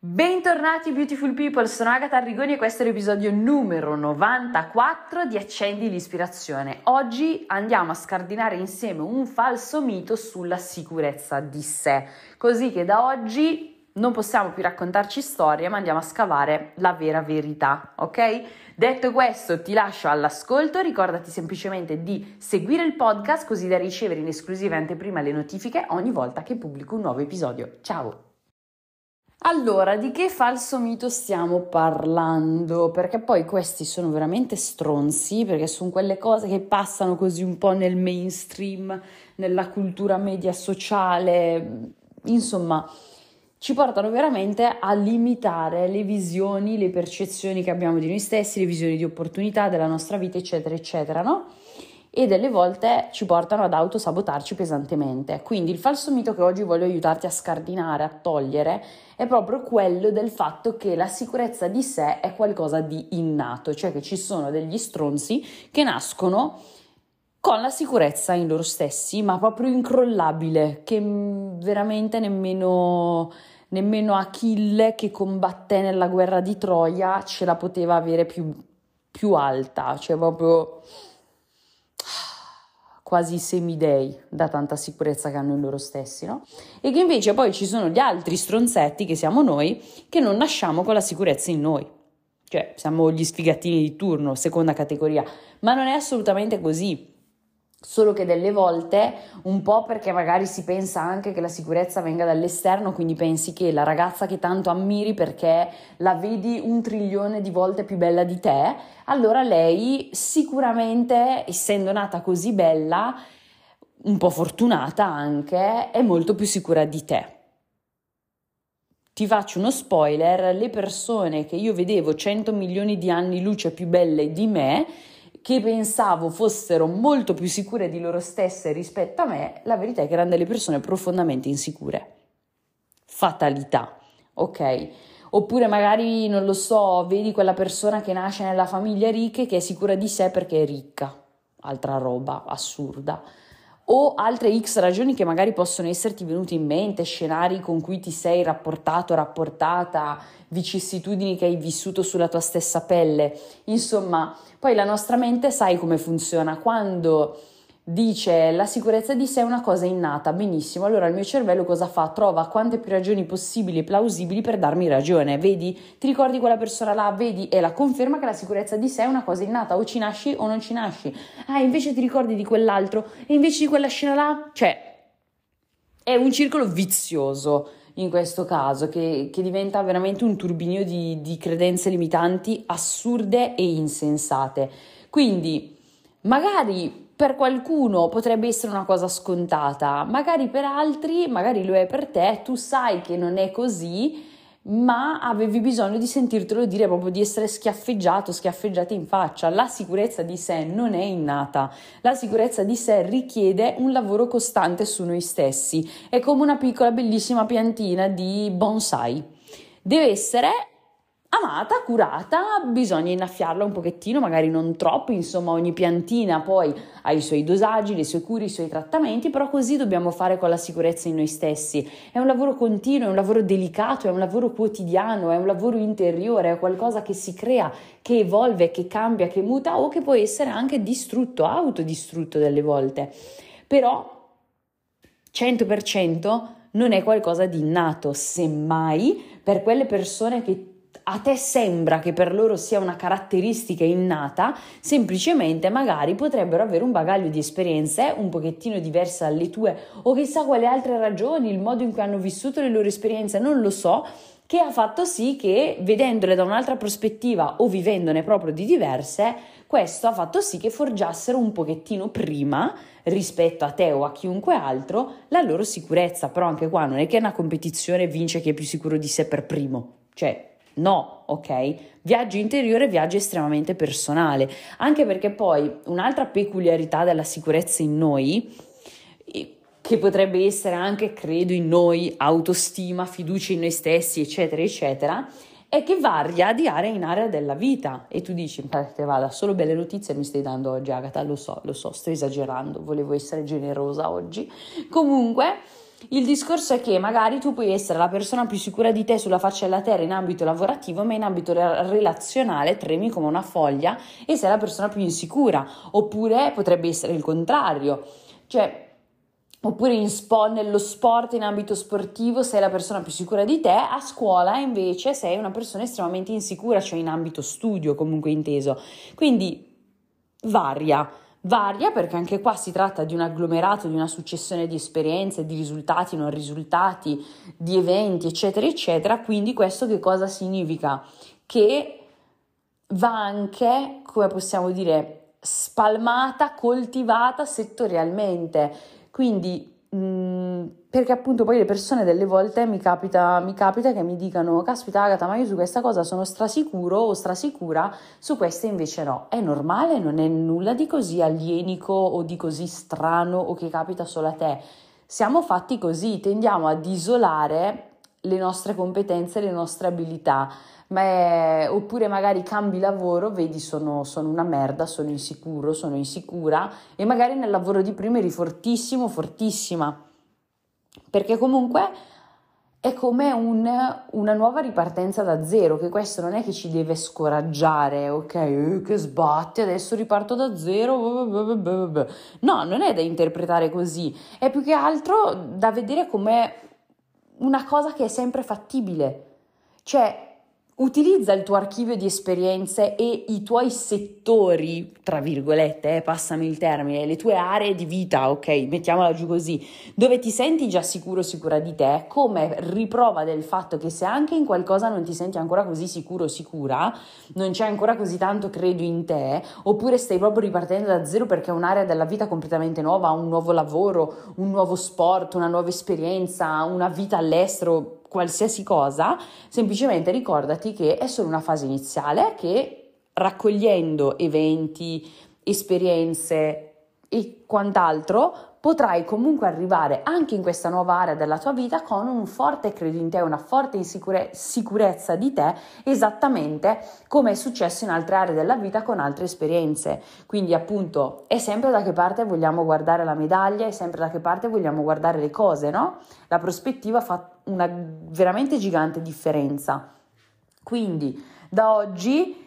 Bentornati beautiful people, sono Agatha Arrigoni e questo è l'episodio numero 94 di Accendi l'ispirazione. Oggi andiamo a scardinare insieme un falso mito sulla sicurezza di sé, così che da oggi non possiamo più raccontarci storie, ma andiamo a scavare la vera verità, ok? Detto questo, ti lascio all'ascolto, ricordati semplicemente di seguire il podcast così da ricevere in esclusiva anteprima le notifiche ogni volta che pubblico un nuovo episodio. Ciao! Allora, di che falso mito stiamo parlando? Perché poi questi sono veramente stronzi, perché sono quelle cose che passano così un po' nel mainstream, nella cultura media sociale, insomma, ci portano veramente a limitare le visioni, le percezioni che abbiamo di noi stessi, le visioni di opportunità della nostra vita, eccetera, eccetera, no? E delle volte ci portano ad autosabotarci pesantemente. Quindi il falso mito che oggi voglio aiutarti a scardinare, a togliere, è proprio quello del fatto che la sicurezza di sé è qualcosa di innato, cioè che ci sono degli stronzi che nascono con la sicurezza in loro stessi, ma proprio incrollabile, che veramente nemmeno, nemmeno Achille che combatté nella guerra di Troia ce la poteva avere più, più alta, cioè proprio quasi semidei da tanta sicurezza che hanno in loro stessi, no? E che invece poi ci sono gli altri stronzetti che siamo noi che non nasciamo con la sicurezza in noi. Cioè, siamo gli sfigatini di turno, seconda categoria, ma non è assolutamente così. Solo che delle volte, un po' perché magari si pensa anche che la sicurezza venga dall'esterno, quindi pensi che la ragazza che tanto ammiri perché la vedi un trilione di volte più bella di te, allora lei sicuramente, essendo nata così bella, un po' fortunata anche, è molto più sicura di te. Ti faccio uno spoiler, le persone che io vedevo 100 milioni di anni luce più belle di me, che pensavo fossero molto più sicure di loro stesse rispetto a me, la verità è che erano delle persone profondamente insicure. Fatalità, ok? Oppure magari, non lo so, vedi quella persona che nasce nella famiglia ricca e che è sicura di sé perché è ricca, altra roba assurda o altre X ragioni che magari possono esserti venute in mente, scenari con cui ti sei rapportato, rapportata, vicissitudini che hai vissuto sulla tua stessa pelle. Insomma, poi la nostra mente sai come funziona. Quando dice la sicurezza di sé è una cosa innata, benissimo, allora il mio cervello cosa fa? Trova quante più ragioni possibili e plausibili per darmi ragione, vedi? Ti ricordi quella persona là, vedi? E la conferma che la sicurezza di sé è una cosa innata, o ci nasci o non ci nasci. Ah, invece ti ricordi di quell'altro, e invece di quella scena là, cioè, è un circolo vizioso in questo caso, che, che diventa veramente un turbinio di, di credenze limitanti assurde e insensate. Quindi, magari per qualcuno potrebbe essere una cosa scontata, magari per altri, magari lo è per te, tu sai che non è così, ma avevi bisogno di sentirtelo dire, proprio di essere schiaffeggiato, schiaffeggiata in faccia. La sicurezza di sé non è innata, la sicurezza di sé richiede un lavoro costante su noi stessi, è come una piccola bellissima piantina di bonsai. Deve essere amata, curata, bisogna innaffiarla un pochettino, magari non troppo, insomma ogni piantina poi ha i suoi dosaggi, le sue cure, i suoi trattamenti, però così dobbiamo fare con la sicurezza in noi stessi. È un lavoro continuo, è un lavoro delicato, è un lavoro quotidiano, è un lavoro interiore, è qualcosa che si crea, che evolve, che cambia, che muta o che può essere anche distrutto, autodistrutto delle volte. Però 100% non è qualcosa di innato, semmai per quelle persone che a te sembra che per loro sia una caratteristica innata, semplicemente magari potrebbero avere un bagaglio di esperienze un pochettino diverse dalle tue o chissà quale altre ragioni, il modo in cui hanno vissuto le loro esperienze, non lo so, che ha fatto sì che vedendole da un'altra prospettiva o vivendone proprio di diverse, questo ha fatto sì che forgiassero un pochettino prima rispetto a te o a chiunque altro la loro sicurezza, però anche qua non è che è una competizione vince chi è più sicuro di sé per primo, cioè No, ok? Viaggio interiore, viaggio estremamente personale, anche perché poi un'altra peculiarità della sicurezza in noi, che potrebbe essere anche, credo, in noi, autostima, fiducia in noi stessi, eccetera, eccetera, è che varia di area in area della vita. E tu dici, te vada, solo belle notizie mi stai dando oggi, Agatha, lo so, lo so, sto esagerando, volevo essere generosa oggi. Comunque Il discorso è che magari tu puoi essere la persona più sicura di te sulla faccia della terra in ambito lavorativo, ma in ambito relazionale tremi come una foglia e sei la persona più insicura. Oppure potrebbe essere il contrario. Cioè, Oppure in sport, nello sport, in ambito sportivo, sei la persona più sicura di te, a scuola invece sei una persona estremamente insicura, cioè in ambito studio comunque inteso. Quindi varia. Varia perché anche qua si tratta di un agglomerato, di una successione di esperienze, di risultati, non risultati, di eventi, eccetera, eccetera. Quindi questo che cosa significa? Che va anche, come possiamo dire, spalmata, coltivata settorialmente. Quindi Mm, perché appunto poi le persone delle volte mi capita, mi capita che mi dicano caspita Agata ma io su questa cosa sono strasicuro o strasicura su questa invece no. È normale? Non è nulla di così alienico o di così strano o che capita solo a te. Siamo fatti così tendiamo ad isolare le nostre competenze le nostre abilità ma oppure magari cambi lavoro, vedi sono, sono una merda, sono insicuro, sono insicura e magari nel lavoro di prima eri fortissimo, fortissima, perché comunque è come un, una nuova ripartenza da zero, che questo non è che ci deve scoraggiare, ok, eh, che sbatti, adesso riparto da zero, no, non è da interpretare così, è più che altro da vedere come una cosa che è sempre fattibile, cioè Utilizza il tuo archivio di esperienze e i tuoi settori, tra virgolette, eh, passami il termine, le tue aree di vita, ok, mettiamola giù così, dove ti senti già sicuro, sicura di te, come riprova del fatto che se anche in qualcosa non ti senti ancora così sicuro, sicura, non c'è ancora così tanto credo in te, oppure stai proprio ripartendo da zero perché è un'area della vita completamente nuova, un nuovo lavoro, un nuovo sport, una nuova esperienza, una vita all'estero, qualsiasi cosa, semplicemente ricordati che è solo una fase iniziale che raccogliendo eventi, esperienze e quant'altro potrai comunque arrivare anche in questa nuova area della tua vita con un forte credo in te, una forte insicure- sicurezza di te, esattamente come è successo in altre aree della vita con altre esperienze. Quindi appunto è sempre da che parte vogliamo guardare la medaglia, è sempre da che parte vogliamo guardare le cose, no? La prospettiva fa una veramente gigante differenza. Quindi da oggi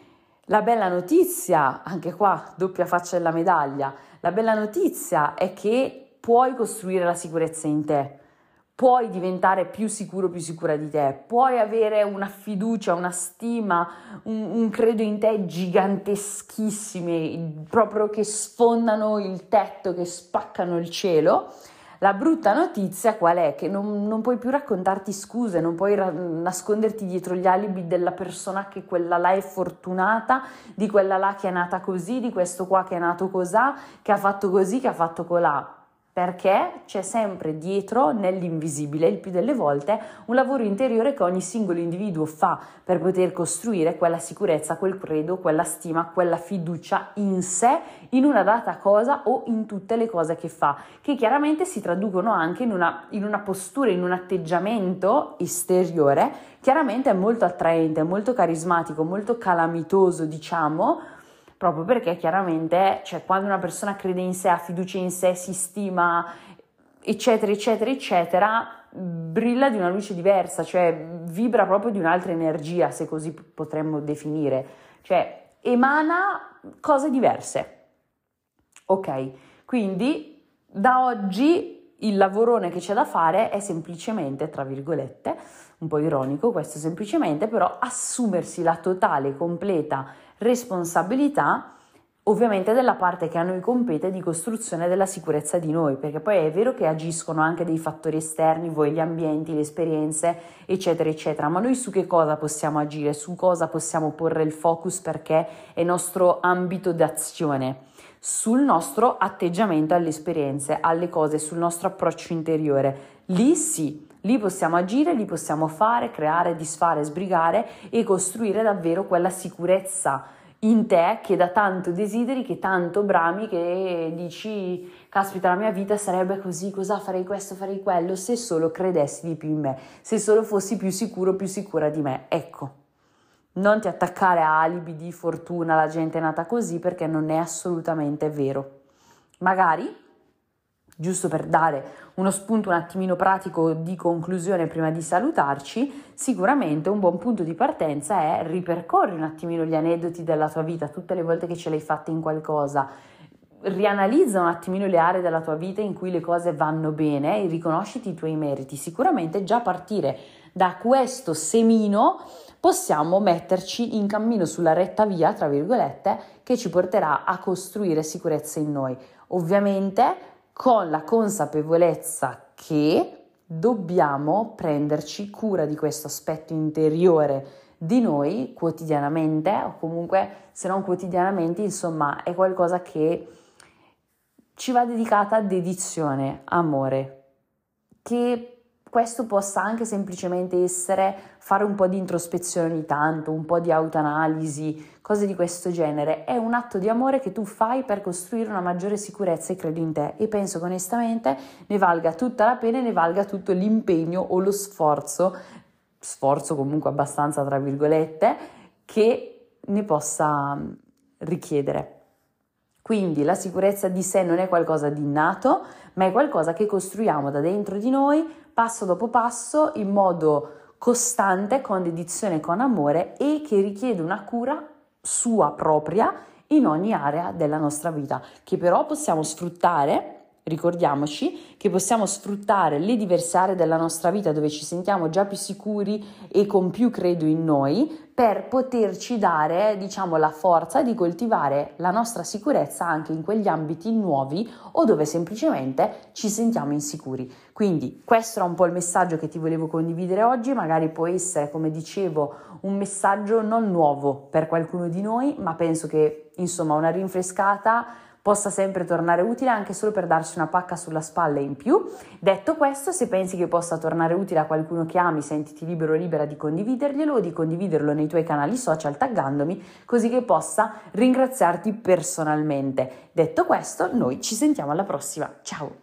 la bella notizia, anche qua doppia faccia della medaglia, la bella notizia è che puoi costruire la sicurezza in te, puoi diventare più sicuro, più sicura di te, puoi avere una fiducia, una stima, un, un credo in te giganteschissime, proprio che sfondano il tetto, che spaccano il cielo. La brutta notizia qual è? Che non, non, puoi più raccontarti scuse, non puoi ra- nasconderti dietro gli alibi della persona che quella là è fortunata, di quella là che è nata così, di questo qua che è nato cosà, che ha fatto così, che ha fatto colà perché c'è sempre dietro, nell'invisibile, il più delle volte, un lavoro interiore che ogni singolo individuo fa per poter costruire quella sicurezza, quel credo, quella stima, quella fiducia in sé, in una data cosa o in tutte le cose che fa, che chiaramente si traducono anche in una, in una postura, in un atteggiamento esteriore, chiaramente è molto attraente, molto carismatico, molto calamitoso, diciamo, proprio perché chiaramente cioè, quando una persona crede in sé, ha fiducia in sé, si stima, eccetera, eccetera, eccetera, brilla di una luce diversa, cioè vibra proprio di un'altra energia, se così potremmo definire, cioè emana cose diverse. Ok, quindi da oggi il lavorone che c'è da fare è semplicemente, tra virgolette, un po' ironico questo semplicemente, però assumersi la totale, completa responsabilità ovviamente della parte che a noi compete di costruzione della sicurezza di noi, perché poi è vero che agiscono anche dei fattori esterni, voi gli ambienti, le esperienze, eccetera, eccetera, ma noi su che cosa possiamo agire, su cosa possiamo porre il focus perché è nostro ambito d'azione, sul nostro atteggiamento alle esperienze, alle cose, sul nostro approccio interiore. Lì sì, Lì possiamo agire, lì possiamo fare, creare, disfare, sbrigare e costruire davvero quella sicurezza in te che da tanto desideri, che tanto brami, che dici, caspita, la mia vita sarebbe così, cosa farei questo, farei quello, se solo credessi di più in me, se solo fossi più sicuro, più sicura di me. Ecco, non ti attaccare a alibi di fortuna, la gente è nata così, perché non è assolutamente vero. Magari giusto per dare uno spunto un attimino pratico di conclusione prima di salutarci, sicuramente un buon punto di partenza è ripercorri un attimino gli aneddoti della tua vita, tutte le volte che ce l'hai fatta in qualcosa, rianalizza un attimino le aree della tua vita in cui le cose vanno bene e riconosciti i tuoi meriti. Sicuramente già partire da questo semino possiamo metterci in cammino sulla retta via, tra virgolette, che ci porterà a costruire sicurezza in noi. Ovviamente con la consapevolezza che dobbiamo prenderci cura di questo aspetto interiore di noi quotidianamente o comunque se non quotidianamente insomma è qualcosa che ci va dedicata dedizione, amore, che questo possa anche semplicemente essere fare un po' di introspezione ogni tanto, un po' di autoanalisi, cose di questo genere. È un atto di amore che tu fai per costruire una maggiore sicurezza e credo in te e penso che onestamente ne valga tutta la pena e ne valga tutto l'impegno o lo sforzo, sforzo comunque abbastanza tra virgolette, che ne possa richiedere. Quindi la sicurezza di sé non è qualcosa di innato, ma è qualcosa che costruiamo da dentro di noi, passo dopo passo, in modo costante, con dedizione e con amore e che richiede una cura sua propria in ogni area della nostra vita, che però possiamo sfruttare Ricordiamoci che possiamo sfruttare le diverse aree della nostra vita dove ci sentiamo già più sicuri e con più credo in noi per poterci dare, diciamo, la forza di coltivare la nostra sicurezza anche in quegli ambiti nuovi o dove semplicemente ci sentiamo insicuri. Quindi questo era un po' il messaggio che ti volevo condividere oggi, magari può essere, come dicevo, un messaggio non nuovo per qualcuno di noi, ma penso che, insomma, una rinfrescata possa sempre tornare utile anche solo per darci una pacca sulla spalla in più. Detto questo, se pensi che possa tornare utile a qualcuno che ami, sentiti libero o libera di condividerglielo o di condividerlo nei tuoi canali social taggandomi così che possa ringraziarti personalmente. Detto questo, noi ci sentiamo alla prossima. Ciao!